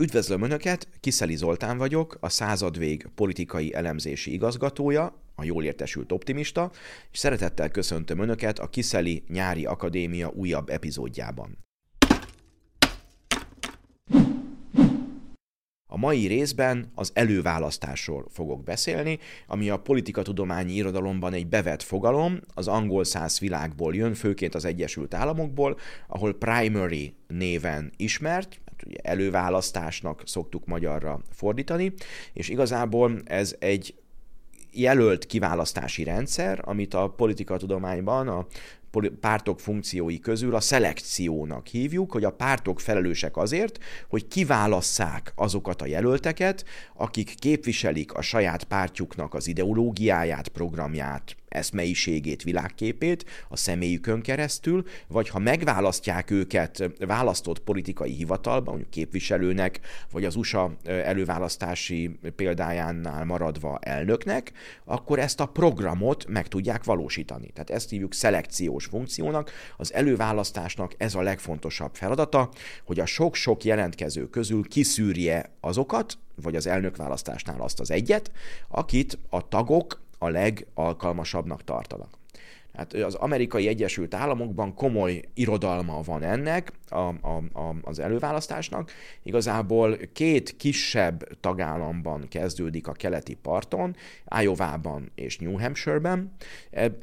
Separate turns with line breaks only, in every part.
Üdvözlöm Önöket, Kiszeli Zoltán vagyok, a századvég politikai elemzési igazgatója, a jól értesült optimista, és szeretettel köszöntöm Önöket a Kiszeli Nyári Akadémia újabb epizódjában. A mai részben az előválasztásról fogok beszélni, ami a politikatudományi irodalomban egy bevett fogalom, az angol száz világból jön, főként az Egyesült Államokból, ahol primary néven ismert, ugye előválasztásnak szoktuk magyarra fordítani, és igazából ez egy jelölt kiválasztási rendszer, amit a politikatudományban a pártok funkciói közül a szelekciónak hívjuk, hogy a pártok felelősek azért, hogy kiválasszák azokat a jelölteket, akik képviselik a saját pártjuknak az ideológiáját, programját, eszmeiségét, világképét a személyükön keresztül, vagy ha megválasztják őket választott politikai hivatalban, mondjuk képviselőnek, vagy az USA előválasztási példájánál maradva elnöknek, akkor ezt a programot meg tudják valósítani. Tehát ezt hívjuk szelekciós funkciónak. Az előválasztásnak ez a legfontosabb feladata, hogy a sok-sok jelentkező közül kiszűrje azokat, vagy az elnökválasztásnál azt az egyet, akit a tagok a legalkalmasabbnak tartanak. Hát az amerikai Egyesült Államokban komoly irodalma van ennek, a, a, a, az előválasztásnak. Igazából két kisebb tagállamban kezdődik a keleti parton, Iowa-ban és New Hampshire-ben.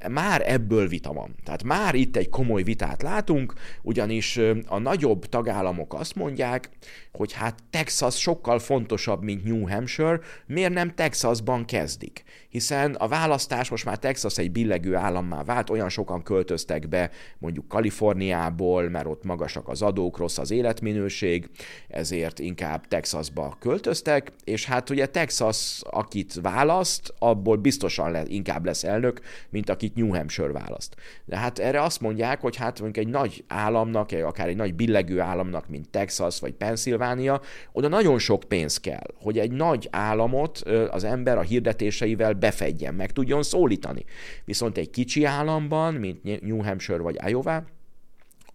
Már ebből vita van. Tehát már itt egy komoly vitát látunk, ugyanis a nagyobb tagállamok azt mondják, hogy hát Texas sokkal fontosabb, mint New Hampshire, miért nem Texasban kezdik? Hiszen a választás most már Texas egy billegő állammá vált, olyan sokan költöztek be mondjuk Kaliforniából, mert ott magasak az adók, rossz az életminőség, ezért inkább Texasba költöztek, és hát ugye Texas, akit választ, abból biztosan le, inkább lesz elnök, mint akit New Hampshire választ. De hát erre azt mondják, hogy hát mondjuk egy nagy államnak, akár egy nagy billegő államnak, mint Texas vagy Pennsylvania, oda nagyon sok pénz kell, hogy egy nagy államot az ember a hirdetéseivel befedjen, meg tudjon szólítani. Viszont egy kicsi államban, mint New Hampshire vagy Iowa,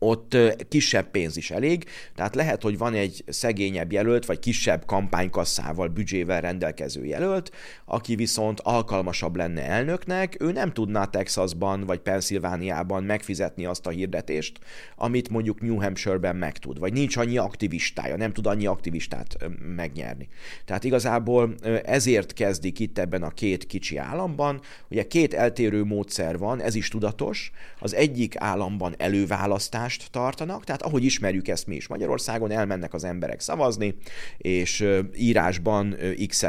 ott kisebb pénz is elég, tehát lehet, hogy van egy szegényebb jelölt, vagy kisebb kampánykasszával, büdzsével rendelkező jelölt, aki viszont alkalmasabb lenne elnöknek, ő nem tudná Texasban vagy Pennsylvániában megfizetni azt a hirdetést, amit mondjuk New Hampshire-ben megtud, vagy nincs annyi aktivistája, nem tud annyi aktivistát megnyerni. Tehát igazából ezért kezdik itt ebben a két kicsi államban, ugye két eltérő módszer van, ez is tudatos, az egyik államban előválasztás, szavazást tartanak, tehát ahogy ismerjük ezt mi is Magyarországon, elmennek az emberek szavazni, és írásban x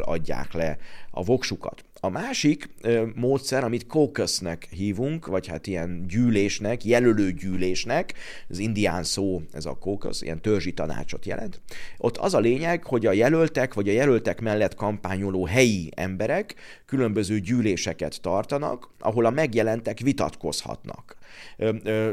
adják le a voksukat. A másik ö, módszer, amit caucusnek hívunk, vagy hát ilyen gyűlésnek, jelölő gyűlésnek, az indián szó, ez a caucus, ilyen törzsi tanácsot jelent. Ott az a lényeg, hogy a jelöltek, vagy a jelöltek mellett kampányoló helyi emberek különböző gyűléseket tartanak, ahol a megjelentek vitatkozhatnak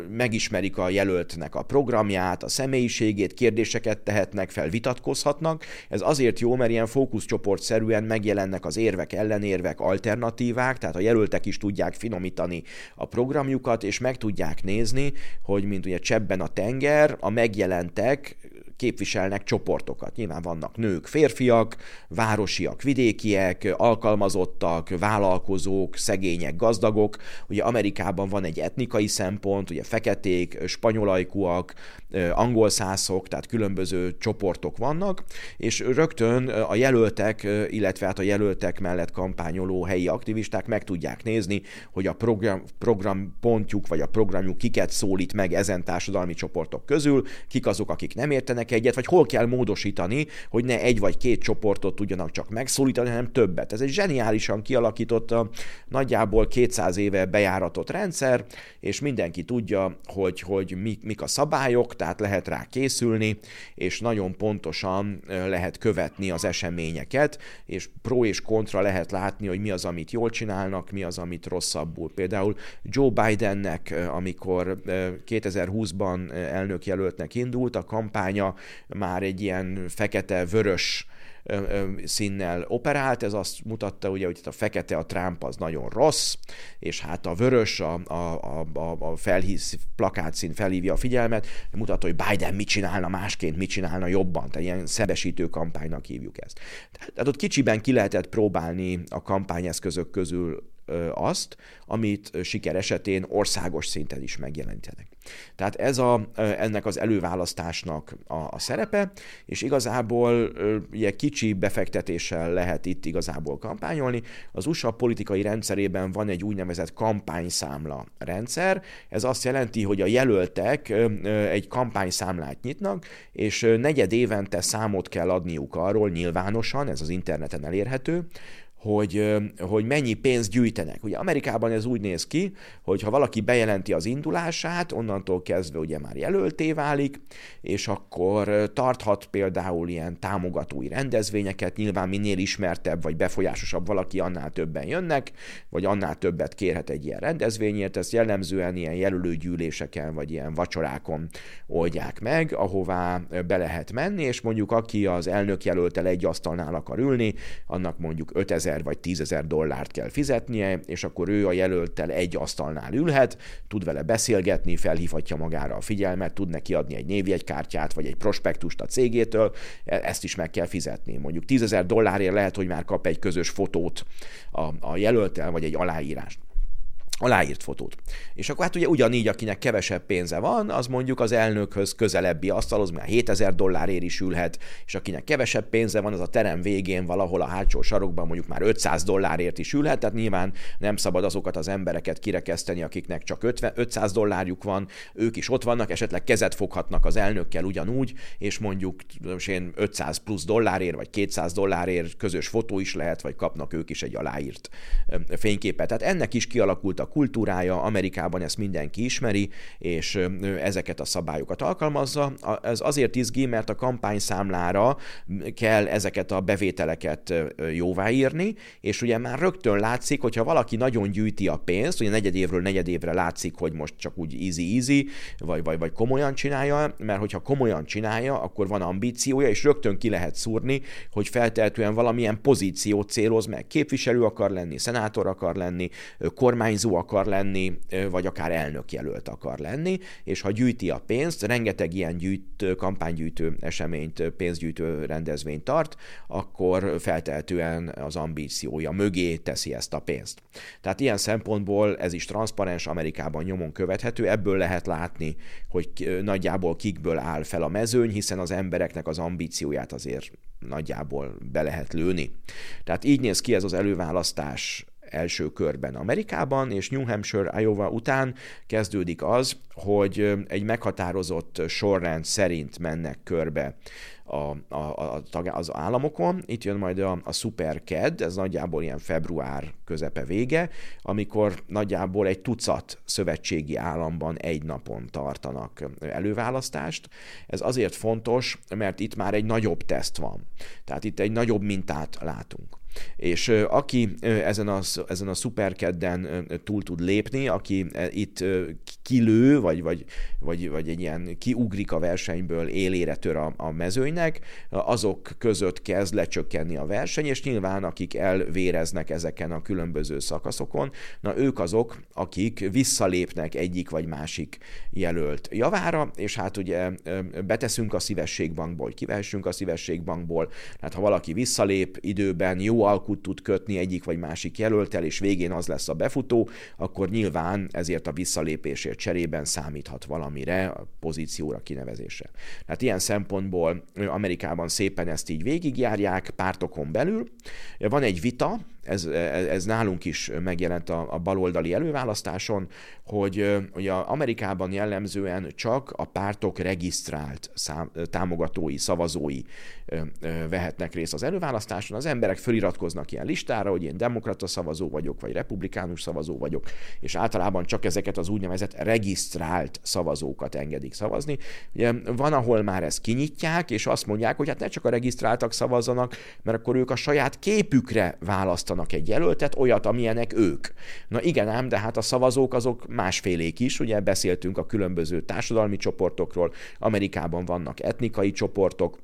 megismerik a jelöltnek a programját, a személyiségét, kérdéseket tehetnek fel, vitatkozhatnak. Ez azért jó, mert ilyen fókuszcsoportszerűen megjelennek az érvek, ellenérvek, alternatívák, tehát a jelöltek is tudják finomítani a programjukat, és meg tudják nézni, hogy mint ugye csebben a tenger, a megjelentek képviselnek csoportokat. Nyilván vannak nők, férfiak, városiak, vidékiek, alkalmazottak, vállalkozók, szegények, gazdagok. Ugye Amerikában van egy etnikai szempont, ugye feketék, spanyolajkúak, angol szászok, tehát különböző csoportok vannak, és rögtön a jelöltek, illetve hát a jelöltek mellett kampányoló helyi aktivisták meg tudják nézni, hogy a program, programpontjuk vagy a programjuk kiket szólít meg ezen társadalmi csoportok közül, kik azok, akik nem értenek értenek egyet, vagy hol kell módosítani, hogy ne egy vagy két csoportot tudjanak csak megszólítani, hanem többet. Ez egy zseniálisan kialakított, nagyjából 200 éve bejáratott rendszer, és mindenki tudja, hogy, hogy mik, mik a szabályok, tehát lehet rá készülni, és nagyon pontosan lehet követni az eseményeket, és pro és kontra lehet látni, hogy mi az, amit jól csinálnak, mi az, amit rosszabbul. Például Joe Bidennek, amikor 2020-ban elnökjelöltnek indult, a kampánya már egy ilyen fekete-vörös színnel operált, ez azt mutatta, ugye, hogy a fekete, a Trump az nagyon rossz, és hát a vörös, a, a, a, a felhíz, plakátszín felhívja a figyelmet, mutatta, hogy Biden mit csinálna másként, mit csinálna jobban, tehát ilyen szebesítő kampánynak hívjuk ezt. Tehát ott kicsiben ki lehetett próbálni a kampányeszközök közül azt, amit siker esetén országos szinten is megjelenítenek. Tehát ez a, ennek az előválasztásnak a, a szerepe, és igazából ugye kicsi befektetéssel lehet itt igazából kampányolni. Az USA politikai rendszerében van egy úgynevezett kampányszámla rendszer. Ez azt jelenti, hogy a jelöltek egy kampányszámlát nyitnak, és negyed évente számot kell adniuk arról nyilvánosan, ez az interneten elérhető, hogy, hogy mennyi pénzt gyűjtenek. Ugye Amerikában ez úgy néz ki, hogy ha valaki bejelenti az indulását, onnantól kezdve ugye már jelölté válik, és akkor tarthat például ilyen támogatói rendezvényeket, nyilván minél ismertebb vagy befolyásosabb valaki, annál többen jönnek, vagy annál többet kérhet egy ilyen rendezvényért, ezt jellemzően ilyen jelölőgyűléseken, vagy ilyen vacsorákon oldják meg, ahová be lehet menni, és mondjuk aki az elnök jelöltel egy asztalnál akar ülni, annak mondjuk 5000 ezer vagy tízezer dollárt kell fizetnie, és akkor ő a jelölttel egy asztalnál ülhet, tud vele beszélgetni, felhívhatja magára a figyelmet, tud neki adni egy névjegykártyát, vagy egy prospektust a cégétől, e- ezt is meg kell fizetni. Mondjuk tízezer dollárért lehet, hogy már kap egy közös fotót a, a jelöltel, vagy egy aláírást aláírt fotót. És akkor hát ugye ugyanígy, akinek kevesebb pénze van, az mondjuk az elnökhöz közelebbi asztalhoz, mert 7000 dollárért is ülhet, és akinek kevesebb pénze van, az a terem végén valahol a hátsó sarokban mondjuk már 500 dollárért is ülhet, tehát nyilván nem szabad azokat az embereket kirekeszteni, akiknek csak 50, 500 dollárjuk van, ők is ott vannak, esetleg kezet foghatnak az elnökkel ugyanúgy, és mondjuk én 500 plusz dollárért, vagy 200 dollárért közös fotó is lehet, vagy kapnak ők is egy aláírt fényképet. Tehát ennek is kialakult a kultúrája, Amerikában ezt mindenki ismeri, és ezeket a szabályokat alkalmazza. Ez azért izgi, mert a kampányszámlára kell ezeket a bevételeket jóváírni, és ugye már rögtön látszik, hogyha valaki nagyon gyűjti a pénzt, ugye negyedévről negyedévre látszik, hogy most csak úgy easy-easy, vagy, vagy, vagy komolyan csinálja, mert hogyha komolyan csinálja, akkor van ambíciója, és rögtön ki lehet szúrni, hogy feltehetően valamilyen pozíciót céloz meg. Képviselő akar lenni, szenátor akar lenni, kormányzó akar lenni, vagy akár elnökjelölt akar lenni, és ha gyűjti a pénzt, rengeteg ilyen gyűjt, kampánygyűjtő eseményt, pénzgyűjtő rendezvényt tart, akkor feltehetően az ambíciója mögé teszi ezt a pénzt. Tehát ilyen szempontból ez is transzparens, Amerikában nyomon követhető, ebből lehet látni, hogy nagyjából kikből áll fel a mezőny, hiszen az embereknek az ambícióját azért nagyjából be lehet lőni. Tehát így néz ki ez az előválasztás első körben Amerikában, és New Hampshire, Iowa után kezdődik az, hogy egy meghatározott sorrend szerint mennek körbe a, a, a, az államokon. Itt jön majd a, a Super KED, ez nagyjából ilyen február közepe vége, amikor nagyjából egy tucat szövetségi államban egy napon tartanak előválasztást. Ez azért fontos, mert itt már egy nagyobb teszt van. Tehát itt egy nagyobb mintát látunk. És aki ezen a, ezen a szuperkedden túl tud lépni, aki itt kilő, vagy, vagy, vagy, vagy egy ilyen kiugrik a versenyből, élére tör a, a mezőnynek, azok között kezd lecsökkenni a verseny, és nyilván akik elvéreznek ezeken a különböző szakaszokon, na ők azok, akik visszalépnek egyik vagy másik jelölt javára, és hát ugye beteszünk a szívességbankból, kivehessünk a szívességbankból, tehát ha valaki visszalép időben, jó alkut tud kötni egyik vagy másik jelöltel, és végén az lesz a befutó, akkor nyilván ezért a visszalépésért cserében számíthat valamire, a pozícióra, kinevezésre. Tehát ilyen szempontból Amerikában szépen ezt így végigjárják pártokon belül. Van egy vita, ez, ez nálunk is megjelent a, a baloldali előválasztáson, hogy ugye Amerikában jellemzően csak a pártok regisztrált szám, támogatói, szavazói vehetnek részt az előválasztáson. Az emberek feliratkoznak ilyen listára, hogy én demokrata szavazó vagyok, vagy republikánus szavazó vagyok, és általában csak ezeket az úgynevezett regisztrált szavazókat engedik szavazni. Ugye van, ahol már ezt kinyitják, és azt mondják, hogy hát ne csak a regisztráltak szavazzanak, mert akkor ők a saját képükre választanak javasoljanak egy jelöltet, olyat, amilyenek ők. Na igen ám, de hát a szavazók azok másfélék is, ugye beszéltünk a különböző társadalmi csoportokról, Amerikában vannak etnikai csoportok,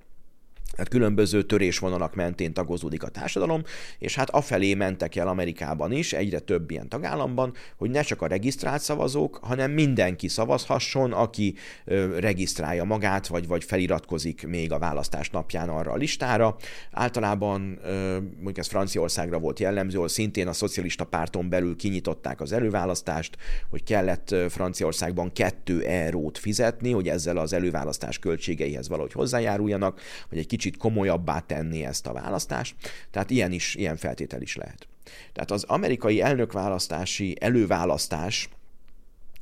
hát különböző törésvonalak mentén tagozódik a társadalom, és hát afelé mentek el Amerikában is, egyre több ilyen tagállamban, hogy ne csak a regisztrált szavazók, hanem mindenki szavazhasson, aki ö, regisztrálja magát, vagy, vagy feliratkozik még a választás napján arra a listára. Általában, ö, mondjuk ez Franciaországra volt jellemző, szintén a szocialista párton belül kinyitották az előválasztást, hogy kellett Franciaországban kettő eurót fizetni, hogy ezzel az előválasztás költségeihez valahogy hozzájáruljanak, hogy egy kicsit kicsit komolyabbá tenni ezt a választást, tehát ilyen is, ilyen feltétel is lehet. Tehát az amerikai elnökválasztási előválasztás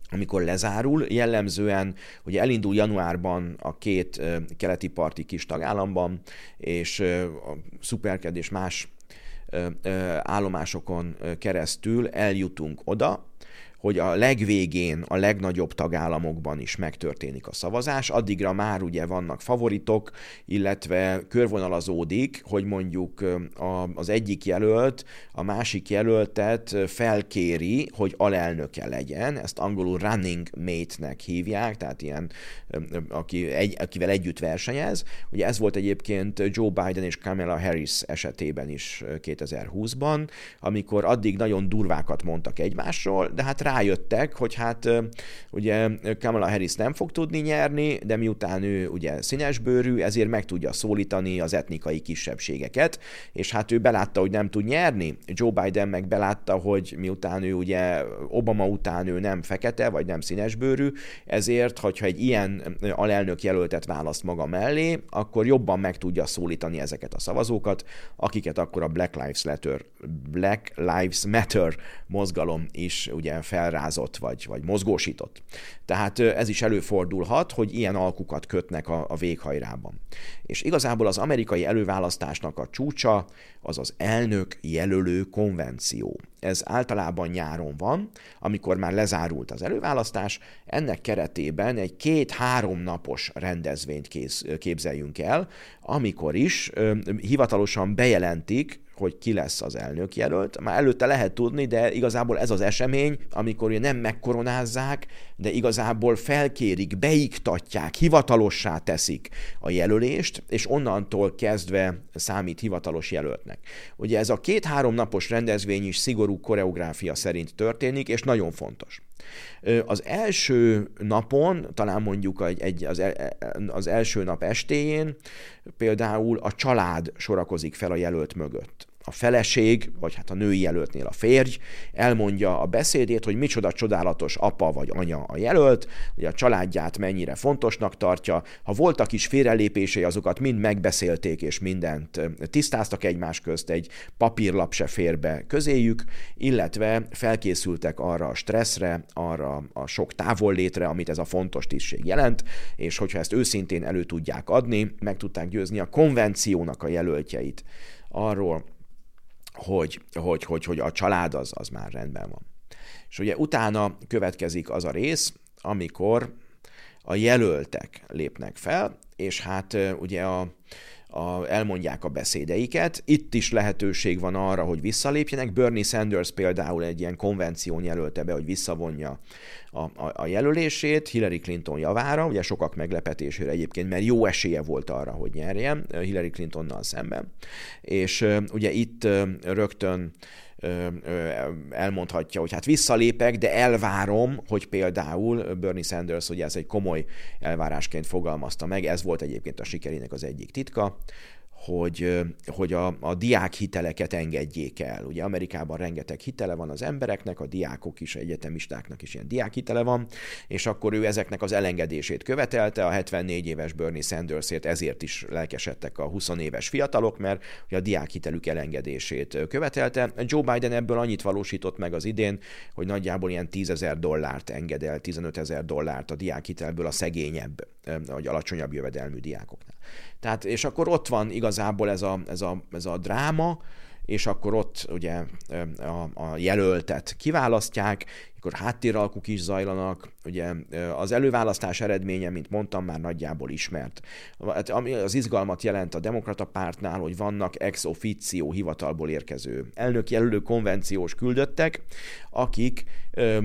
amikor lezárul, jellemzően ugye elindul januárban a két keleti parti kis tagállamban, és a szuperked és más állomásokon keresztül eljutunk oda, hogy a legvégén, a legnagyobb tagállamokban is megtörténik a szavazás, addigra már ugye vannak favoritok, illetve körvonalazódik, hogy mondjuk az egyik jelölt a másik jelöltet felkéri, hogy alelnöke legyen, ezt angolul running mate-nek hívják, tehát ilyen, aki egy, akivel együtt versenyez. Ugye ez volt egyébként Joe Biden és Kamala Harris esetében is 2020-ban, amikor addig nagyon durvákat mondtak egymásról, de hát rá rájöttek, hogy hát ugye Kamala Harris nem fog tudni nyerni, de miután ő ugye színesbőrű, ezért meg tudja szólítani az etnikai kisebbségeket, és hát ő belátta, hogy nem tud nyerni. Joe Biden meg belátta, hogy miután ő ugye Obama után ő nem fekete, vagy nem színesbőrű, ezért, hogyha egy ilyen alelnök jelöltet választ maga mellé, akkor jobban meg tudja szólítani ezeket a szavazókat, akiket akkor a Black Lives Matter, Black Lives Matter mozgalom is ugye fel felrázott vagy, vagy mozgósított. Tehát ez is előfordulhat, hogy ilyen alkukat kötnek a, a véghajrában. És igazából az amerikai előválasztásnak a csúcsa az az elnök jelölő konvenció. Ez általában nyáron van, amikor már lezárult az előválasztás, ennek keretében egy két-három napos rendezvényt kész, képzeljünk el, amikor is ö, hivatalosan bejelentik hogy ki lesz az elnök jelölt. Már előtte lehet tudni, de igazából ez az esemény, amikor ugye nem megkoronázzák, de igazából felkérik, beiktatják, hivatalossá teszik a jelölést, és onnantól kezdve számít hivatalos jelöltnek. Ugye ez a két-három napos rendezvény is szigorú koreográfia szerint történik, és nagyon fontos. Az első napon, talán mondjuk egy, egy, az, el, az első nap estéjén például a család sorakozik fel a jelölt mögött a feleség, vagy hát a női jelöltnél a férj elmondja a beszédét, hogy micsoda csodálatos apa vagy anya a jelölt, hogy a családját mennyire fontosnak tartja. Ha voltak is félrelépései, azokat mind megbeszélték, és mindent tisztáztak egymás közt, egy papírlap se fér be közéjük, illetve felkészültek arra a stresszre, arra a sok távollétre, amit ez a fontos tisztség jelent, és hogyha ezt őszintén elő tudják adni, meg tudták győzni a konvenciónak a jelöltjeit arról, hogy, hogy, hogy, hogy a család az, az már rendben van. És ugye utána következik az a rész, amikor a jelöltek lépnek fel, és hát ugye a, a, elmondják a beszédeiket. Itt is lehetőség van arra, hogy visszalépjenek. Bernie Sanders például egy ilyen konvención jelölte be, hogy visszavonja a, a, a jelölését Hillary Clinton javára, ugye sokak meglepetésére egyébként, mert jó esélye volt arra, hogy nyerjen Hillary Clintonnal szemben. És ugye itt rögtön elmondhatja, hogy hát visszalépek, de elvárom, hogy például Bernie Sanders, ugye ez egy komoly elvárásként fogalmazta meg, ez volt egyébként a sikerének az egyik titka, hogy, hogy a, a diák hiteleket engedjék el. Ugye Amerikában rengeteg hitele van az embereknek, a diákok is, egyetemistáknak is ilyen diák hitele van, és akkor ő ezeknek az elengedését követelte, a 74 éves Bernie Sandersért ezért is lelkesedtek a 20 éves fiatalok, mert a diák hitelük elengedését követelte. Joe Biden ebből annyit valósított meg az idén, hogy nagyjából ilyen 10 ezer dollárt enged el, 15 ezer dollárt a diák hitelből a szegényebb, vagy alacsonyabb jövedelmű diákoknál. Tehát, és akkor ott van igazából ez a, ez a, ez a dráma, és akkor ott ugye a, a jelöltet kiválasztják, akkor háttéralkuk is zajlanak, ugye az előválasztás eredménye, mint mondtam, már nagyjából ismert. Hát, ami az izgalmat jelent a demokrata pártnál, hogy vannak ex officio hivatalból érkező elnökjelölő konvenciós küldöttek, akik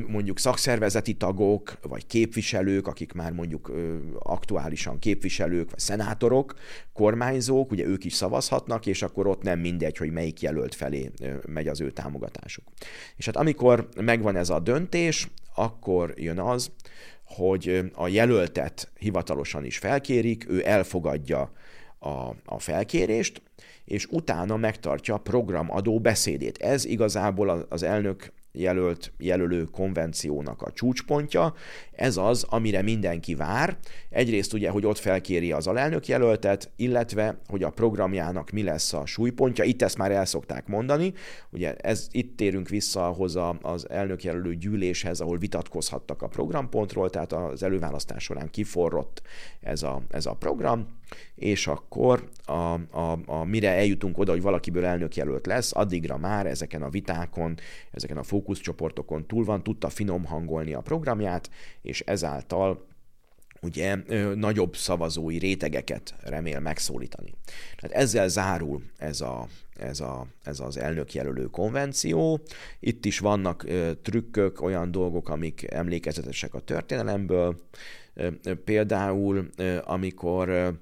mondjuk szakszervezeti tagok, vagy képviselők, akik már mondjuk aktuálisan képviselők, vagy szenátorok, kormányzók, ugye ők is szavazhatnak, és akkor ott nem mindegy, hogy melyik jelölt felé megy az ő támogatásuk. És hát amikor megvan ez a döntés, akkor jön az, hogy a jelöltet hivatalosan is felkérik, ő elfogadja a, a felkérést, és utána megtartja a programadó beszédét. Ez igazából az elnök jelölt jelölő konvenciónak a csúcspontja. Ez az, amire mindenki vár. Egyrészt ugye, hogy ott felkéri az alelnök jelöltet, illetve, hogy a programjának mi lesz a súlypontja. Itt ezt már el szokták mondani. Ugye ez, itt térünk vissza ahhoz az jelölő gyűléshez, ahol vitatkozhattak a programpontról, tehát az előválasztás során kiforrott ez a, ez a program és akkor a, a, a, mire eljutunk oda, hogy valakiből elnökjelölt lesz, addigra már ezeken a vitákon, ezeken a fókuszcsoportokon túl van, tudta finom hangolni a programját, és ezáltal ugye nagyobb szavazói rétegeket remél megszólítani. Tehát ezzel zárul ez, a, ez, a, ez az elnökjelölő konvenció. Itt is vannak trükkök, olyan dolgok, amik emlékezetesek a történelemből. Például, amikor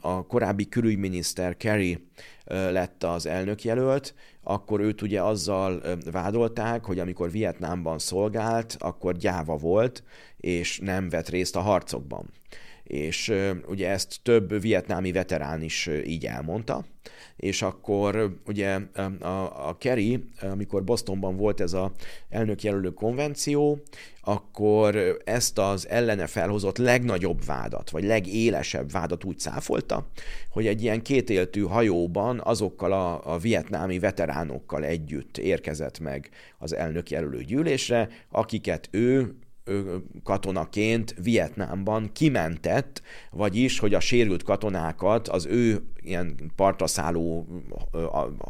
a korábbi külügyminiszter Kerry lett az elnökjelölt, akkor őt ugye azzal vádolták, hogy amikor Vietnámban szolgált, akkor gyáva volt, és nem vett részt a harcokban. És ugye ezt több vietnámi veterán is így elmondta, és akkor ugye a, a Kerry, amikor Bostonban volt ez a elnökjelölő konvenció, akkor ezt az ellene felhozott legnagyobb vádat, vagy legélesebb vádat úgy száfolta, hogy egy ilyen kétéltű hajóban azokkal a, a vietnámi veteránokkal együtt érkezett meg az elnökjelölő gyűlésre, akiket ő katonaként Vietnámban kimentett, vagyis, hogy a sérült katonákat az ő ilyen partra szálló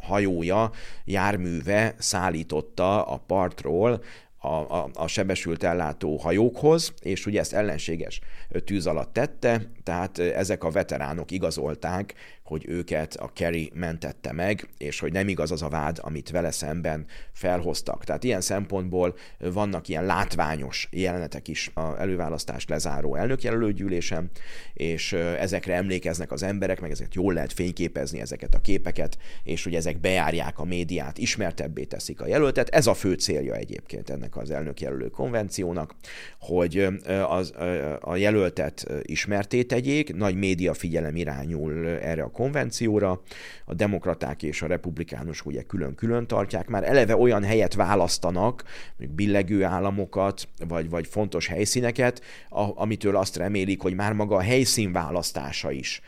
hajója, járműve szállította a partról a, a, a sebesült ellátó hajókhoz, és ugye ezt ellenséges tűz alatt tette, tehát ezek a veteránok igazolták, hogy őket a Kerry mentette meg, és hogy nem igaz az a vád, amit vele szemben felhoztak. Tehát ilyen szempontból vannak ilyen látványos jelenetek is a előválasztást lezáró elnökjelölőgyűlésen, és ezekre emlékeznek az emberek, meg ezeket jól lehet fényképezni ezeket a képeket, és hogy ezek bejárják a médiát, ismertebbé teszik a jelöltet. Ez a fő célja egyébként ennek az elnökjelölő konvenciónak, hogy az, a jelöltet ismerté tegyék, nagy média figyelem irányul erre a konvencióra, a demokraták és a republikánusok ugye külön-külön tartják, már eleve olyan helyet választanak, mondjuk billegő államokat, vagy, vagy fontos helyszíneket, a, amitől azt remélik, hogy már maga a helyszín választása is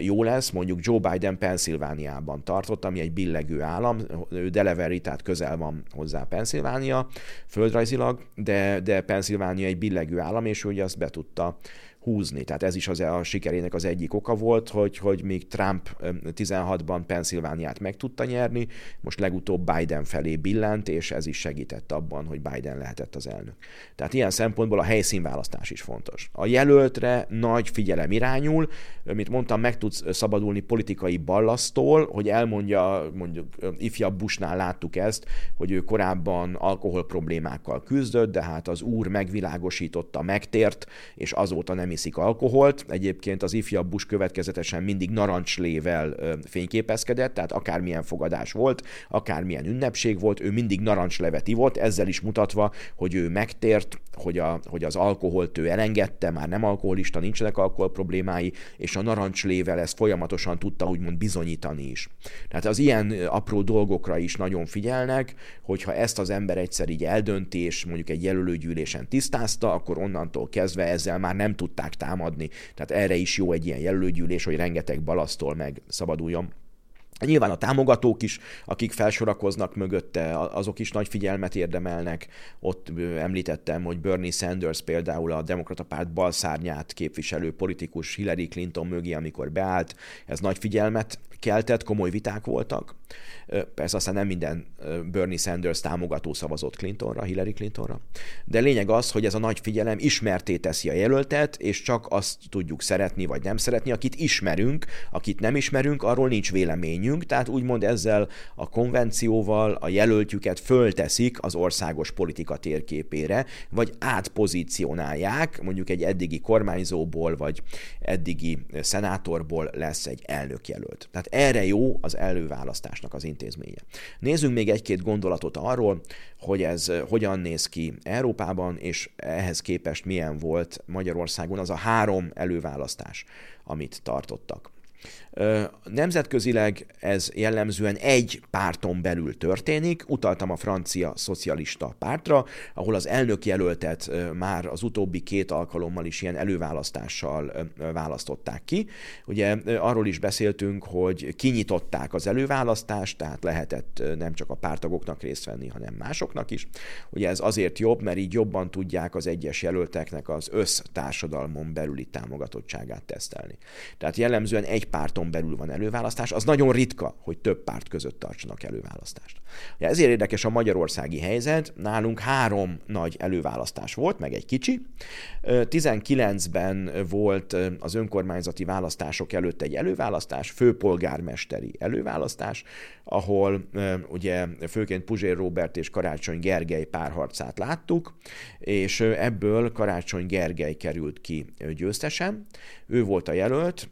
jó lesz, mondjuk Joe Biden Pennsylvániában tartott, ami egy billegő állam, Delaware, tehát közel van hozzá Pennsylvánia földrajzilag, de, de Pennsylvánia egy billegő állam, és ugye azt be tudta húzni. Tehát ez is az a sikerének az egyik oka volt, hogy, hogy még Trump 16-ban Pennsylvániát meg tudta nyerni, most legutóbb Biden felé billent, és ez is segített abban, hogy Biden lehetett az elnök. Tehát ilyen szempontból a helyszínválasztás is fontos. A jelöltre nagy figyelem irányul, mint mondtam, meg tudsz szabadulni politikai ballasztól, hogy elmondja, mondjuk ifjabb Bushnál láttuk ezt, hogy ő korábban alkohol problémákkal küzdött, de hát az úr megvilágosította, megtért, és azóta nem iszik alkoholt. Egyébként az ifjabb Bush következetesen mindig narancslével fényképezkedett, tehát akármilyen fogadás volt, akármilyen ünnepség volt, ő mindig narancslevet ivott, ezzel is mutatva, hogy ő megtért, hogy, a, hogy az alkoholt ő elengedte, már nem alkoholista, nincsenek alkohol problémái, és a narancslével ezt folyamatosan tudta úgymond bizonyítani is. Tehát az ilyen apró dolgokra is nagyon figyelnek, hogyha ezt az ember egyszer így eldönti, és mondjuk egy jelölőgyűlésen tisztázta, akkor onnantól kezdve ezzel már nem tudták támadni. Tehát erre is jó egy ilyen jelölőgyűlés, hogy rengeteg balasztól meg szabaduljon. Nyilván a támogatók is, akik felsorakoznak mögötte, azok is nagy figyelmet érdemelnek. Ott említettem, hogy Bernie Sanders például a demokrata párt balszárnyát képviselő politikus Hillary Clinton mögé, amikor beállt, ez nagy figyelmet keltett, komoly viták voltak. Persze aztán nem minden Bernie Sanders támogató szavazott Clintonra, Hillary Clintonra. De lényeg az, hogy ez a nagy figyelem ismerté teszi a jelöltet, és csak azt tudjuk szeretni vagy nem szeretni, akit ismerünk, akit nem ismerünk, arról nincs véleményünk, tehát úgymond ezzel a konvencióval a jelöltjüket fölteszik az országos politika térképére, vagy átpozícionálják, mondjuk egy eddigi kormányzóból, vagy eddigi szenátorból lesz egy elnökjelölt. Tehát erre jó az előválasztásnak az intézménye. Nézzünk még egy-két gondolatot arról, hogy ez hogyan néz ki Európában, és ehhez képest milyen volt Magyarországon az a három előválasztás, amit tartottak. Nemzetközileg ez jellemzően egy párton belül történik. Utaltam a francia szocialista pártra, ahol az elnök jelöltet már az utóbbi két alkalommal is ilyen előválasztással választották ki. Ugye arról is beszéltünk, hogy kinyitották az előválasztást, tehát lehetett nem csak a pártagoknak részt venni, hanem másoknak is. Ugye ez azért jobb, mert így jobban tudják az egyes jelölteknek az össztársadalmon belüli támogatottságát tesztelni. Tehát jellemzően egy párton párton belül van előválasztás, az nagyon ritka, hogy több párt között tartsanak előválasztást. Ja, ezért érdekes a magyarországi helyzet, nálunk három nagy előválasztás volt, meg egy kicsi. 19-ben volt az önkormányzati választások előtt egy előválasztás, főpolgármesteri előválasztás, ahol ugye főként Puzsér Robert és Karácsony Gergely párharcát láttuk, és ebből Karácsony Gergely került ki győztesen. Ő volt a jelölt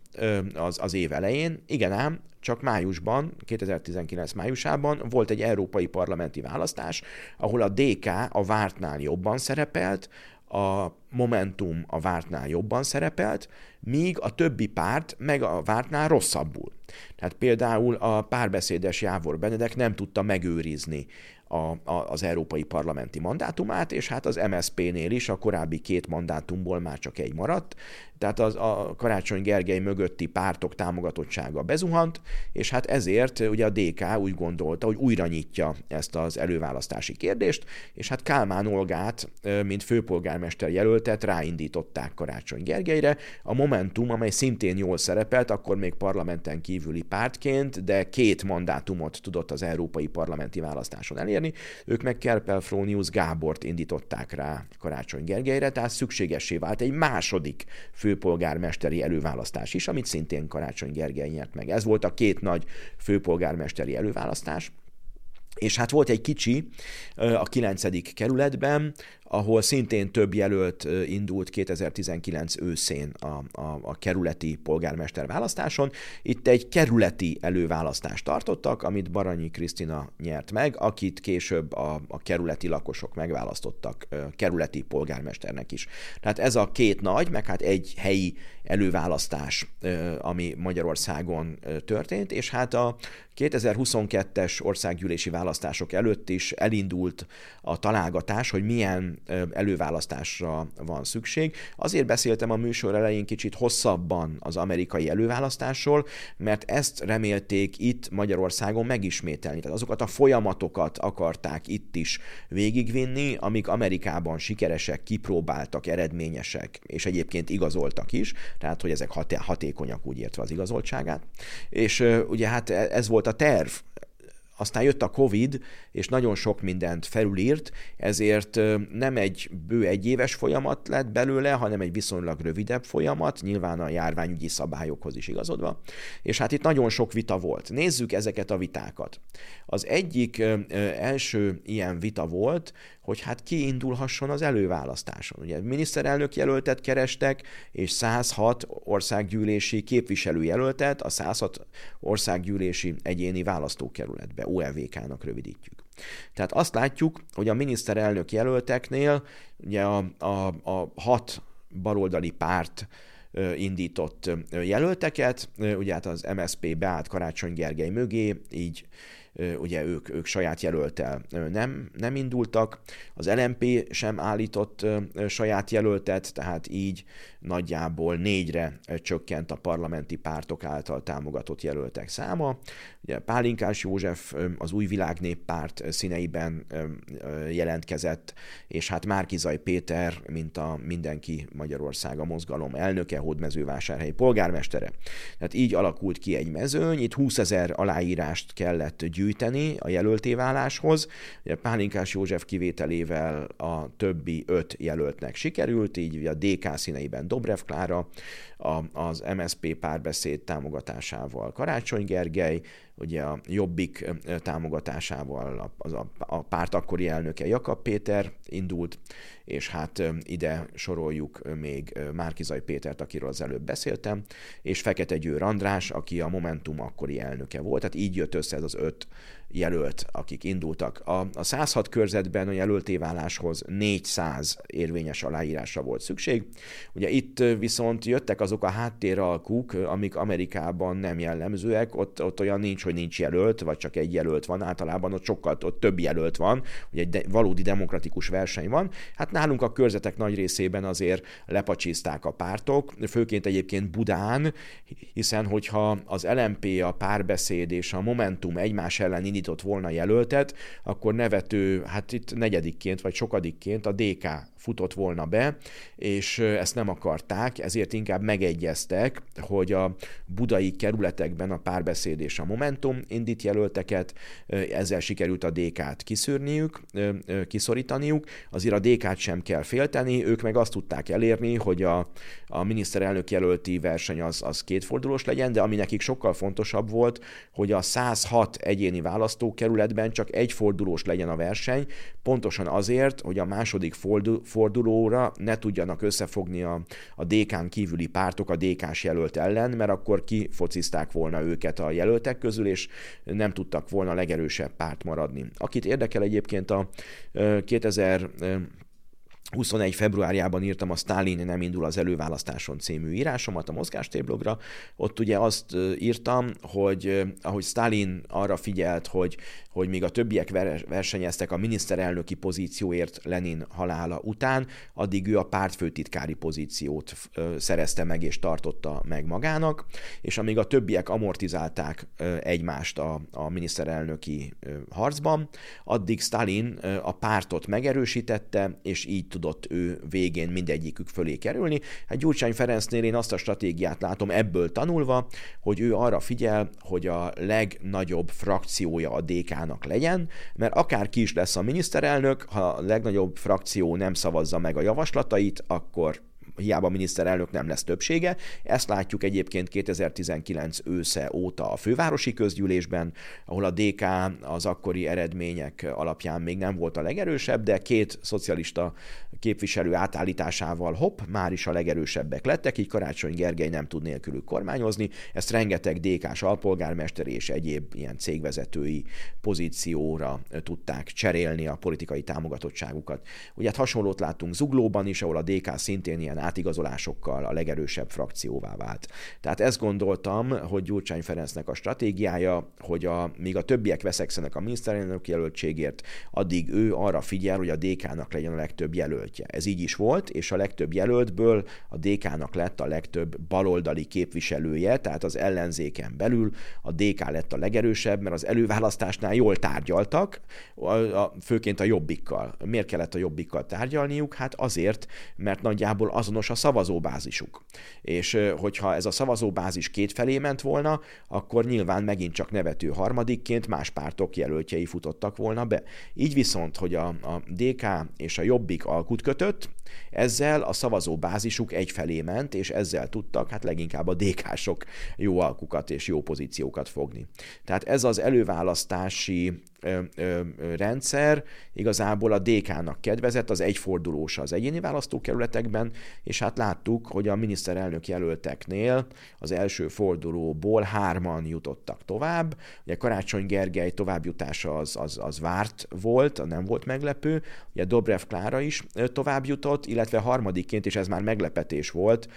az, az év elején. Igen ám, csak májusban, 2019 májusában volt egy európai parlamenti választás, ahol a DK a vártnál jobban szerepelt, a Momentum a vártnál jobban szerepelt, míg a többi párt meg a vártnál rosszabbul. Tehát például a párbeszédes Jávor Benedek nem tudta megőrizni a, a, az európai parlamenti mandátumát, és hát az MSZP-nél is a korábbi két mandátumból már csak egy maradt, tehát az, a Karácsony Gergely mögötti pártok támogatottsága bezuhant, és hát ezért ugye a DK úgy gondolta, hogy újra nyitja ezt az előválasztási kérdést, és hát Kálmán Olgát, mint főpolgármester jelöltet ráindították Karácsony Gergelyre. A Momentum, amely szintén jól szerepelt, akkor még parlamenten kívüli pártként, de két mandátumot tudott az európai parlamenti választáson elérni, ők meg Kerpel Frónius Gábort indították rá Karácsony Gergelyre, tehát szükségessé vált egy második fő főpolgármesteri előválasztás is, amit szintén Karácsony Gergely nyert meg. Ez volt a két nagy főpolgármesteri előválasztás. És hát volt egy kicsi a 9. kerületben, ahol szintén több jelölt indult 2019 őszén a, a, a kerületi polgármester választáson. Itt egy kerületi előválasztást tartottak, amit Baranyi Krisztina nyert meg, akit később a, a kerületi lakosok megválasztottak kerületi polgármesternek is. Tehát ez a két nagy, meg hát egy helyi előválasztás, ami Magyarországon történt, és hát a 2022-es országgyűlési választások előtt is elindult a találgatás, hogy milyen előválasztásra van szükség. Azért beszéltem a műsor elején kicsit hosszabban az amerikai előválasztásról, mert ezt remélték itt Magyarországon megismételni. Tehát azokat a folyamatokat akarták itt is végigvinni, amik Amerikában sikeresek, kipróbáltak, eredményesek, és egyébként igazoltak is, tehát hogy ezek hatékonyak úgy értve az igazoltságát. És ugye hát e-, ez volt a terv aztán jött a Covid, és nagyon sok mindent felülírt, ezért nem egy bő egyéves folyamat lett belőle, hanem egy viszonylag rövidebb folyamat, nyilván a járványügyi szabályokhoz is igazodva. És hát itt nagyon sok vita volt. Nézzük ezeket a vitákat. Az egyik első ilyen vita volt, hogy hát ki indulhasson az előválasztáson. Ugye miniszterelnök jelöltet kerestek, és 106 országgyűlési képviselőjelöltet a 106 országgyűlési egyéni választókerületbe, OLVK-nak rövidítjük. Tehát azt látjuk, hogy a miniszterelnök jelölteknél ugye a, a, a hat baloldali párt indított jelölteket, ugye hát az MSP beállt Karácsony Gergely mögé, így ugye ők, ők saját jelöltel nem, nem indultak, az LMP sem állított saját jelöltet, tehát így nagyjából négyre csökkent a parlamenti pártok által támogatott jelöltek száma. Ugye Pálinkás József az Új Világnéppárt színeiben jelentkezett, és hát Márkizaj Péter, mint a Mindenki Magyarország a mozgalom elnöke, Hódmezővásárhelyi polgármestere. Tehát így alakult ki egy mezőny, itt 20 ezer aláírást kellett gyűjteni a jelöltéváláshoz. Ugye Pálinkás József kivételével a többi öt jelöltnek sikerült, így a DK színeiben Dobrev Klára, az MSP párbeszéd támogatásával Karácsony Gergely, ugye a Jobbik támogatásával az a, a párt akkori elnöke Jakab Péter indult, és hát ide soroljuk még Márkizaj Pétert, akiről az előbb beszéltem, és Fekete Győr András, aki a Momentum akkori elnöke volt, tehát így jött össze ez az öt jelölt, akik indultak. A, a 106 körzetben a jelöltéváláshoz 400 érvényes aláírásra volt szükség. Ugye itt viszont jöttek azok a háttéralkuk, amik Amerikában nem jellemzőek, ott, ott olyan nincs, hogy nincs jelölt, vagy csak egy jelölt van, általában ott sokkal ott több jelölt van, ugye egy de, valódi demokratikus verseny van. Hát nálunk a körzetek nagy részében azért lepacsizták a pártok, főként egyébként Budán, hiszen hogyha az LMP, a párbeszéd és a Momentum egymás ellen indított volna jelöltet, akkor nevető, hát itt negyedikként vagy sokadikként a DK futott volna be, és ezt nem akarták, ezért inkább megegyeztek, hogy a budai kerületekben a párbeszéd és a Momentum indít jelölteket, ezzel sikerült a DK-t kiszűrniük, kiszorítaniuk, azért a DK-t sem kell félteni, ők meg azt tudták elérni, hogy a, a miniszterelnök jelölti verseny az, az kétfordulós legyen, de ami nekik sokkal fontosabb volt, hogy a 106 egyéni választókerületben csak egy fordulós legyen a verseny, pontosan azért, hogy a második fordulóra ne tudjanak összefogni a, a DK-n kívüli pártok a DK-s jelölt ellen, mert akkor kifocizták volna őket a jelöltek közül, és nem tudtak volna legerősebb párt maradni. Akit érdekel egyébként a 2000 21 februárjában írtam a Stalin nem indul az előválasztáson című írásomat a mozgástéblogra. Ott ugye azt írtam, hogy ahogy Stalin arra figyelt, hogy, hogy még a többiek versenyeztek a miniszterelnöki pozícióért Lenin halála után, addig ő a pártfőtitkári pozíciót szerezte meg és tartotta meg magának, és amíg a többiek amortizálták egymást a, a miniszterelnöki harcban, addig Stalin a pártot megerősítette, és így tudott ő végén mindegyikük fölé kerülni. Hát Gyurcsány Ferencnél én azt a stratégiát látom ebből tanulva, hogy ő arra figyel, hogy a legnagyobb frakciója a DK-nak legyen, mert akár ki is lesz a miniszterelnök, ha a legnagyobb frakció nem szavazza meg a javaslatait, akkor hiába a miniszterelnök nem lesz többsége. Ezt látjuk egyébként 2019 ősze óta a fővárosi közgyűlésben, ahol a DK az akkori eredmények alapján még nem volt a legerősebb, de két szocialista képviselő átállításával hopp, már is a legerősebbek lettek, így Karácsony Gergely nem tud nélkülük kormányozni. Ezt rengeteg DK-s alpolgármester és egyéb ilyen cégvezetői pozícióra tudták cserélni a politikai támogatottságukat. Ugye hát hasonlót láttunk Zuglóban is, ahol a DK szintén ilyen átigazolásokkal a legerősebb frakcióvá vált. Tehát ezt gondoltam, hogy Gyurcsány Ferencnek a stratégiája, hogy a, míg a többiek veszekszenek a miniszterelnök jelöltségért, addig ő arra figyel, hogy a DK-nak legyen a legtöbb jelöltje. Ez így is volt, és a legtöbb jelöltből a DK-nak lett a legtöbb baloldali képviselője, tehát az ellenzéken belül a DK lett a legerősebb, mert az előválasztásnál jól tárgyaltak, főként a jobbikkal. Miért kellett a jobbikkal tárgyalniuk? Hát azért, mert nagyjából az azonos a szavazóbázisuk. És hogyha ez a szavazóbázis kétfelé ment volna, akkor nyilván megint csak nevető harmadikként más pártok jelöltjei futottak volna be. Így viszont, hogy a, a DK és a Jobbik alkut kötött, ezzel a szavazóbázisuk egyfelé ment, és ezzel tudtak, hát leginkább a DK-sok jó alkukat és jó pozíciókat fogni. Tehát ez az előválasztási rendszer igazából a DK-nak kedvezett, az egyfordulós az egyéni választókerületekben, és hát láttuk, hogy a miniszterelnök jelölteknél az első fordulóból hárman jutottak tovább. Ugye Karácsony Gergely továbbjutása az, az, az várt volt, nem volt meglepő, ugye Dobrev Klára is tovább jutott, illetve harmadikként, és ez már meglepetés volt,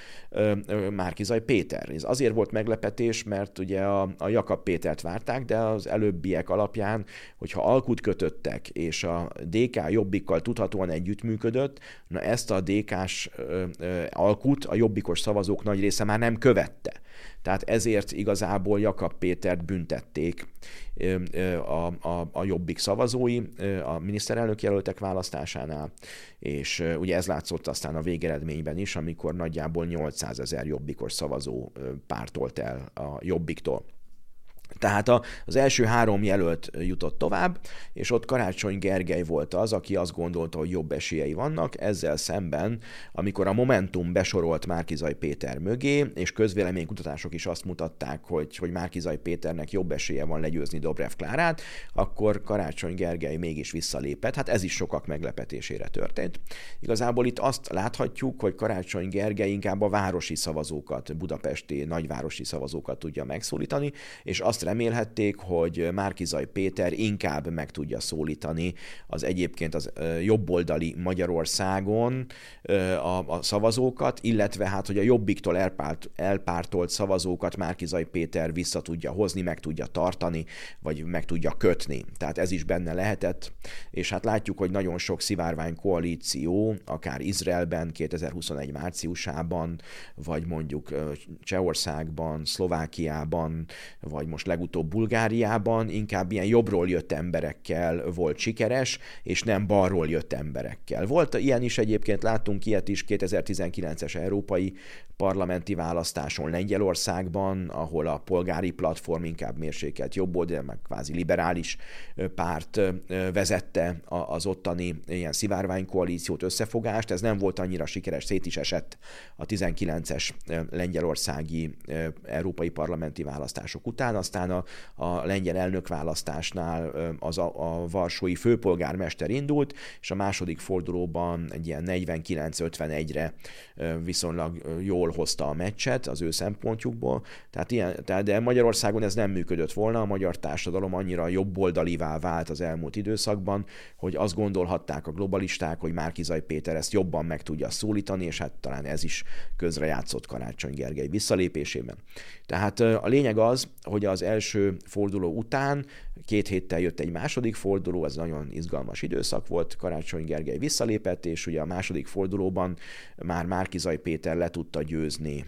Márkizaj Péter. Ez azért volt meglepetés, mert ugye a, a Jakab Pétert várták, de az előbbiek alapján, hogyha alkut kötöttek, és a DK Jobbikkal tudhatóan együttműködött, na ezt a DK-s alkut a jobbikos szavazók nagy része már nem követte. Tehát ezért igazából Jakab Pétert büntették a, a, a jobbik szavazói a miniszterelnök jelöltek választásánál, és ugye ez látszott aztán a végeredményben is, amikor nagyjából 800 ezer jobbikos szavazó pártolt el a jobbiktól. Tehát az első három jelölt jutott tovább, és ott Karácsony Gergely volt az, aki azt gondolta, hogy jobb esélyei vannak, ezzel szemben, amikor a Momentum besorolt Márkizaj Péter mögé, és közvéleménykutatások is azt mutatták, hogy, hogy Márkizaj Péternek jobb esélye van legyőzni Dobrev Klárát, akkor Karácsony Gergely mégis visszalépett. Hát ez is sokak meglepetésére történt. Igazából itt azt láthatjuk, hogy Karácsony Gergely inkább a városi szavazókat, budapesti nagyvárosi szavazókat tudja megszólítani, és azt remélhették, hogy Márkizaj Péter inkább meg tudja szólítani az egyébként az jobboldali Magyarországon a, a szavazókat, illetve hát, hogy a jobbiktól elpárt, elpártolt szavazókat Márkizaj Péter vissza tudja hozni, meg tudja tartani, vagy meg tudja kötni. Tehát ez is benne lehetett, és hát látjuk, hogy nagyon sok szivárvány koalíció, akár Izraelben 2021 márciusában, vagy mondjuk Csehországban, Szlovákiában, vagy most legutóbb Bulgáriában inkább ilyen jobbról jött emberekkel volt sikeres, és nem balról jött emberekkel. Volt ilyen is egyébként, láttunk ilyet is 2019-es európai parlamenti választáson Lengyelországban, ahol a polgári platform inkább mérsékelt jobboldal, meg kvázi liberális párt vezette az ottani ilyen szivárványkoalíciót, összefogást. Ez nem volt annyira sikeres, szét is esett a 19-es lengyelországi európai parlamenti választások után. Aztán a, a lengyel elnökválasztásnál az a, a varsói főpolgármester indult, és a második fordulóban egy ilyen 49-51-re viszonylag jól hozta a meccset az ő szempontjukból, tehát ilyen, tehát de Magyarországon ez nem működött volna, a magyar társadalom annyira jobboldalivá vált az elmúlt időszakban, hogy azt gondolhatták a globalisták, hogy Márkizaj Péter ezt jobban meg tudja szólítani, és hát talán ez is közrejátszott Karácsony Gergely visszalépésében. Tehát a lényeg az, hogy az első forduló után két héttel jött egy második forduló, ez nagyon izgalmas időszak volt, Karácsony Gergely visszalépett, és ugye a második fordulóban már Márkizaj Péter le tudta győzni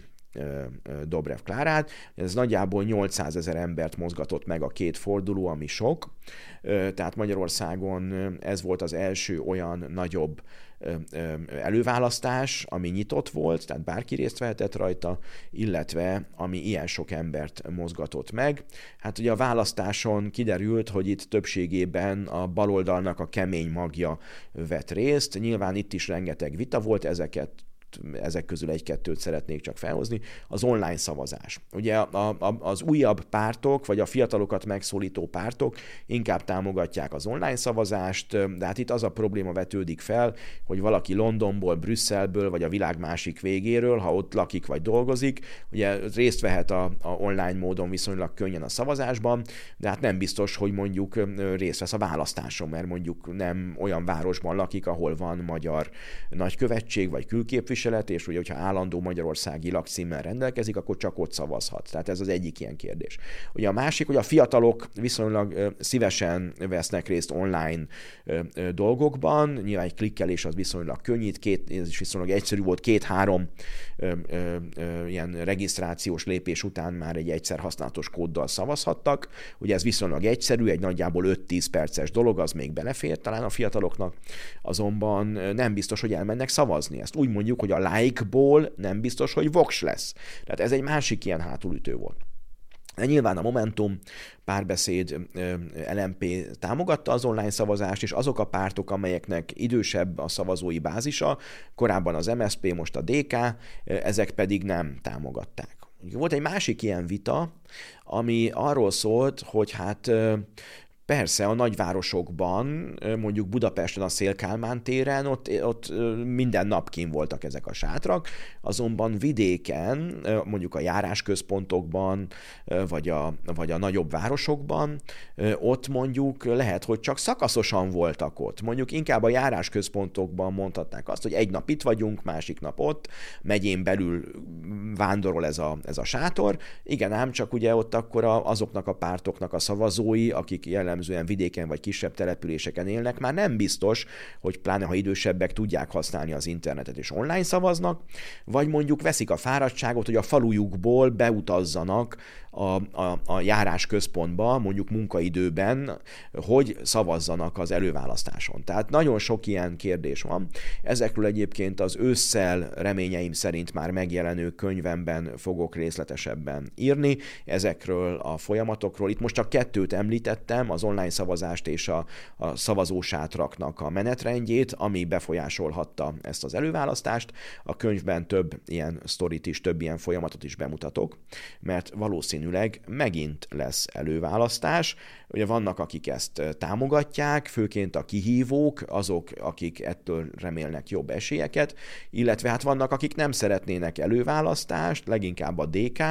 Dobrev Klárát. Ez nagyjából 800 ezer embert mozgatott meg a két forduló, ami sok. Tehát Magyarországon ez volt az első olyan nagyobb előválasztás, ami nyitott volt, tehát bárki részt vehetett rajta, illetve ami ilyen sok embert mozgatott meg. Hát ugye a választáson kiderült, hogy itt többségében a baloldalnak a kemény magja vett részt. Nyilván itt is rengeteg vita volt, ezeket ezek közül egy-kettőt szeretnék csak felhozni, az online szavazás. Ugye a, a, az újabb pártok, vagy a fiatalokat megszólító pártok inkább támogatják az online szavazást, de hát itt az a probléma vetődik fel, hogy valaki Londonból, Brüsszelből, vagy a világ másik végéről, ha ott lakik vagy dolgozik, ugye részt vehet a, a online módon viszonylag könnyen a szavazásban, de hát nem biztos, hogy mondjuk részt vesz a választáson, mert mondjuk nem olyan városban lakik, ahol van magyar nagykövetség, vagy külképviselő, képviselet, és ugye, hogyha állandó magyarországi lakcímmel rendelkezik, akkor csak ott szavazhat. Tehát ez az egyik ilyen kérdés. Ugye a másik, hogy a fiatalok viszonylag szívesen vesznek részt online dolgokban, nyilván egy klikkelés az viszonylag könnyít, két, ez is viszonylag egyszerű volt, két-három ilyen regisztrációs lépés után már egy egyszer használatos kóddal szavazhattak. Ugye ez viszonylag egyszerű, egy nagyjából 5-10 perces dolog, az még belefér talán a fiataloknak, azonban nem biztos, hogy elmennek szavazni. Ezt úgy mondjuk, hogy a like-ból nem biztos, hogy voks lesz. Tehát ez egy másik ilyen hátulütő volt. De nyilván a Momentum párbeszéd LMP támogatta az online szavazást, és azok a pártok, amelyeknek idősebb a szavazói bázisa, korábban az MSP, most a DK, ezek pedig nem támogatták. Volt egy másik ilyen vita, ami arról szólt, hogy hát Persze, a nagyvárosokban, mondjuk Budapesten a Szélkálmán téren, ott, ott minden nap kín voltak ezek a sátrak, azonban vidéken, mondjuk a járásközpontokban, vagy a, vagy a nagyobb városokban, ott mondjuk lehet, hogy csak szakaszosan voltak ott. Mondjuk inkább a járásközpontokban mondhatnák azt, hogy egy nap itt vagyunk, másik nap ott, megyén belül vándorol ez a, ez a sátor. Igen, ám csak ugye ott akkor a, azoknak a pártoknak a szavazói, akik jellemzően vidéken vagy kisebb településeken élnek, már nem biztos, hogy pláne ha idősebbek tudják használni az internetet és online szavaznak, vagy mondjuk veszik a fáradtságot, hogy a falujukból beutazzanak a, a, a járás központba, mondjuk munkaidőben, hogy szavazzanak az előválasztáson. Tehát nagyon sok ilyen kérdés van. Ezekről egyébként az ősszel reményeim szerint már megjelenő könyvemben fogok részletesebben írni, ezekről a folyamatokról. Itt most csak kettőt említettem, az online szavazást és a, a szavazósátraknak a menetrendjét, ami befolyásolhatta ezt az előválasztást. A könyvben több ilyen sztorit is, több ilyen folyamatot is bemutatok, mert valószínű valószínűleg megint lesz előválasztás. Ugye vannak, akik ezt támogatják, főként a kihívók, azok, akik ettől remélnek jobb esélyeket, illetve hát vannak, akik nem szeretnének előválasztást, leginkább a DK,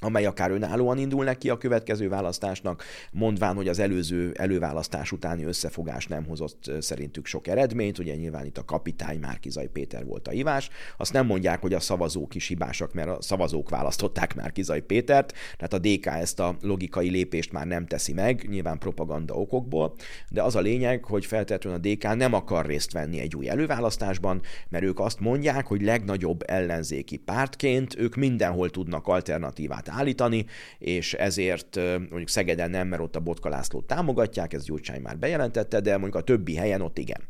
amely akár önállóan indul neki a következő választásnak, mondván, hogy az előző előválasztás utáni összefogás nem hozott szerintük sok eredményt, ugye nyilván itt a kapitány Márkizai Péter volt a hívás, azt nem mondják, hogy a szavazók is hibásak, mert a szavazók választották Márkizai Pétert, tehát a DK ezt a logikai lépést már nem teszi meg, nyilván propaganda okokból, de az a lényeg, hogy feltétlenül a DK nem akar részt venni egy új előválasztásban, mert ők azt mondják, hogy legnagyobb ellenzéki pártként ők mindenhol tudnak alternatívát állítani, és ezért mondjuk Szegeden nem, mert ott a Botka Lászlót támogatják, ez Gyurcsány már bejelentette, de mondjuk a többi helyen ott igen.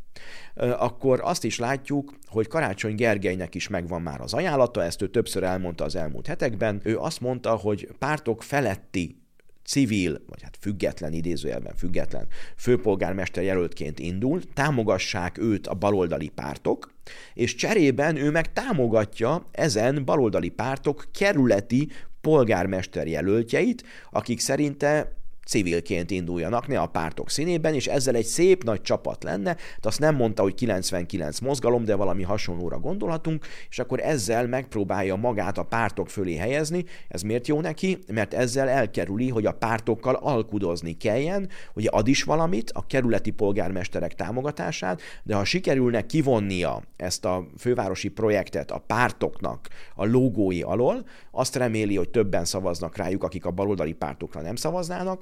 Akkor azt is látjuk, hogy Karácsony Gergelynek is megvan már az ajánlata, ezt ő többször elmondta az elmúlt hetekben. Ő azt mondta, hogy pártok feletti civil, vagy hát független, idézőjelben független főpolgármester jelöltként indul, támogassák őt a baloldali pártok, és cserében ő meg támogatja ezen baloldali pártok kerületi polgármester jelöltjeit, akik szerinte civilként induljanak, ne a pártok színében, és ezzel egy szép nagy csapat lenne, de azt nem mondta, hogy 99 mozgalom, de valami hasonlóra gondolhatunk, és akkor ezzel megpróbálja magát a pártok fölé helyezni. Ez miért jó neki? Mert ezzel elkerüli, hogy a pártokkal alkudozni kelljen, hogy ad is valamit, a kerületi polgármesterek támogatását, de ha sikerülne kivonnia ezt a fővárosi projektet a pártoknak a logói alól, azt reméli, hogy többen szavaznak rájuk, akik a baloldali pártokra nem szavaznának,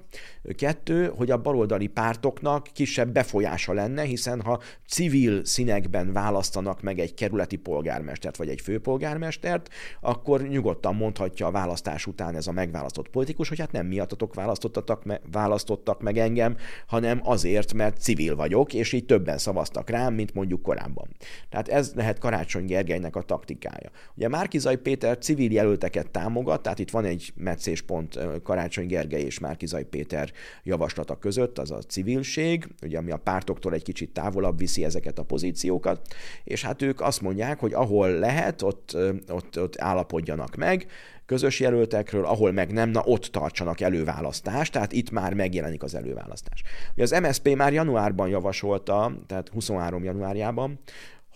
Kettő, hogy a baloldali pártoknak kisebb befolyása lenne, hiszen ha civil színekben választanak meg egy kerületi polgármestert vagy egy főpolgármestert, akkor nyugodtan mondhatja a választás után ez a megválasztott politikus, hogy hát nem miattatok választottak, me- választottak meg engem, hanem azért, mert civil vagyok, és így többen szavaztak rám, mint mondjuk korábban. Tehát ez lehet Karácsony Gergelynek a taktikája. Ugye Márkizai Péter civil jelölteket támogat, tehát itt van egy meccéspont Karácsony Gergely és Márkizai Péter Péter javaslata között, az a civilség, ugye, ami a pártoktól egy kicsit távolabb viszi ezeket a pozíciókat, és hát ők azt mondják, hogy ahol lehet, ott, ott, ott állapodjanak meg, közös jelöltekről, ahol meg nem, na ott tartsanak előválasztást, tehát itt már megjelenik az előválasztás. Ugye az MSP már januárban javasolta, tehát 23 januárjában,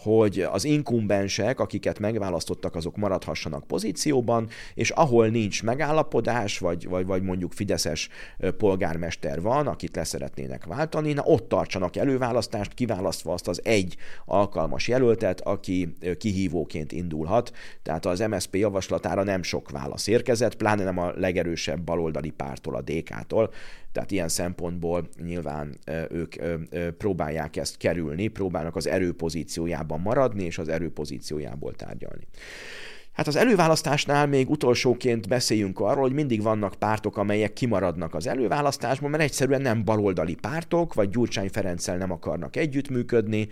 hogy az inkumbensek, akiket megválasztottak, azok maradhassanak pozícióban, és ahol nincs megállapodás, vagy, vagy, vagy mondjuk Fideszes polgármester van, akit leszeretnének váltani, na ott tartsanak előválasztást, kiválasztva azt az egy alkalmas jelöltet, aki kihívóként indulhat. Tehát az MSP javaslatára nem sok válasz érkezett, pláne nem a legerősebb baloldali pártól, a DK-tól, tehát ilyen szempontból nyilván ők próbálják ezt kerülni, próbálnak az erőpozíciójában maradni, és az erőpozíciójából tárgyalni. Hát az előválasztásnál még utolsóként beszéljünk arról, hogy mindig vannak pártok, amelyek kimaradnak az előválasztásból, mert egyszerűen nem baloldali pártok, vagy Gyurcsány Ferenccel nem akarnak együttműködni.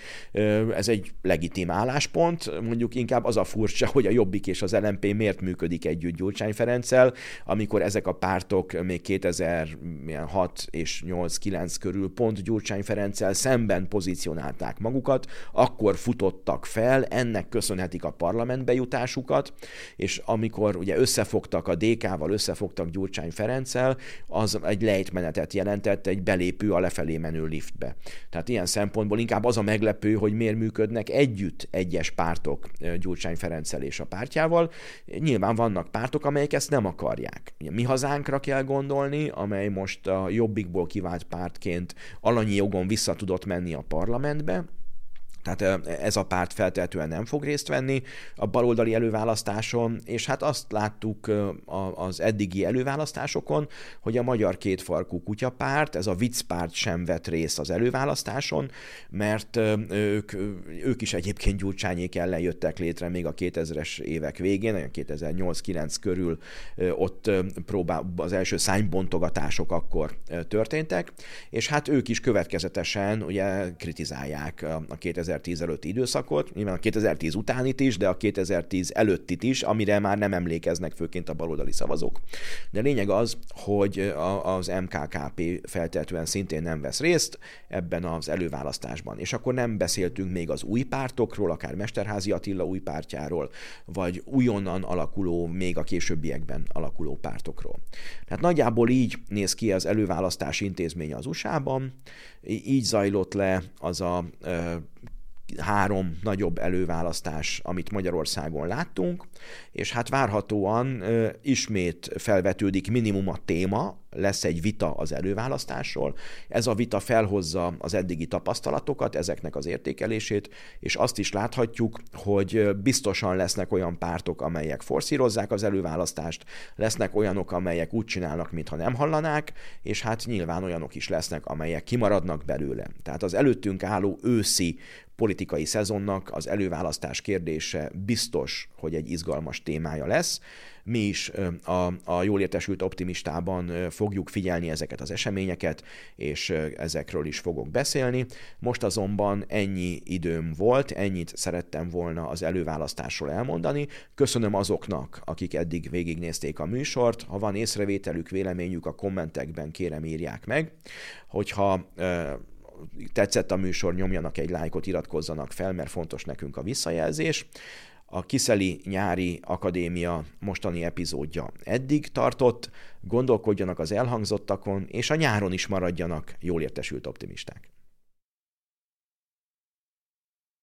Ez egy legitim álláspont. Mondjuk inkább az a furcsa, hogy a Jobbik és az LMP miért működik együtt Gyurcsány Ferenccel, amikor ezek a pártok még 2006 és 8-9 körül pont Gyurcsány Ferenccel szemben pozícionálták magukat, akkor futottak fel, ennek köszönhetik a parlamentbe jutásukat, és amikor ugye összefogtak a DK-val, összefogtak Gyurcsány Ferenccel, az egy lejtmenetet jelentett egy belépő a lefelé menő liftbe. Tehát ilyen szempontból inkább az a meglepő, hogy miért működnek együtt egyes pártok Gyurcsány Ferenccel és a pártjával. Nyilván vannak pártok, amelyek ezt nem akarják. Mi hazánkra kell gondolni, amely most a jobbikból kivált pártként alanyi jogon vissza tudott menni a parlamentbe, tehát ez a párt feltehetően nem fog részt venni a baloldali előválasztáson, és hát azt láttuk az eddigi előválasztásokon, hogy a magyar kétfarkú kutyapárt, ez a viccpárt sem vett részt az előválasztáson, mert ők, ők is egyébként Gyurcsányék ellen jöttek létre még a 2000-es évek végén, olyan 2008-9 körül ott próbál, az első szánybontogatások akkor történtek, és hát ők is következetesen ugye kritizálják a 2000 2010 előtti időszakot, nyilván a 2010 utánit is, de a 2010 előttit is, amire már nem emlékeznek főként a baloldali szavazók. De lényeg az, hogy az MKKP feltétlenül szintén nem vesz részt ebben az előválasztásban. És akkor nem beszéltünk még az új pártokról, akár Mesterházi Attila új pártjáról, vagy újonnan alakuló, még a későbbiekben alakuló pártokról. Tehát nagyjából így néz ki az előválasztás intézménye az USA-ban, így zajlott le az a három nagyobb előválasztás, amit Magyarországon láttunk, és hát várhatóan ismét felvetődik minimum a téma, lesz egy vita az előválasztásról. Ez a vita felhozza az eddigi tapasztalatokat, ezeknek az értékelését, és azt is láthatjuk, hogy biztosan lesznek olyan pártok, amelyek forszírozzák az előválasztást, lesznek olyanok, amelyek úgy csinálnak, mintha nem hallanák, és hát nyilván olyanok is lesznek, amelyek kimaradnak belőle. Tehát az előttünk álló őszi politikai szezonnak az előválasztás kérdése biztos, hogy egy izgalmas témája lesz. Mi is a, a jól értesült optimistában fogjuk figyelni ezeket az eseményeket, és ezekről is fogok beszélni. Most azonban ennyi időm volt, ennyit szerettem volna az előválasztásról elmondani. Köszönöm azoknak, akik eddig végignézték a műsort. Ha van észrevételük, véleményük, a kommentekben kérem írják meg. Hogyha tetszett a műsor, nyomjanak egy lájkot, iratkozzanak fel, mert fontos nekünk a visszajelzés. A Kiszeli Nyári Akadémia mostani epizódja eddig tartott, gondolkodjanak az elhangzottakon, és a nyáron is maradjanak jól értesült optimisták.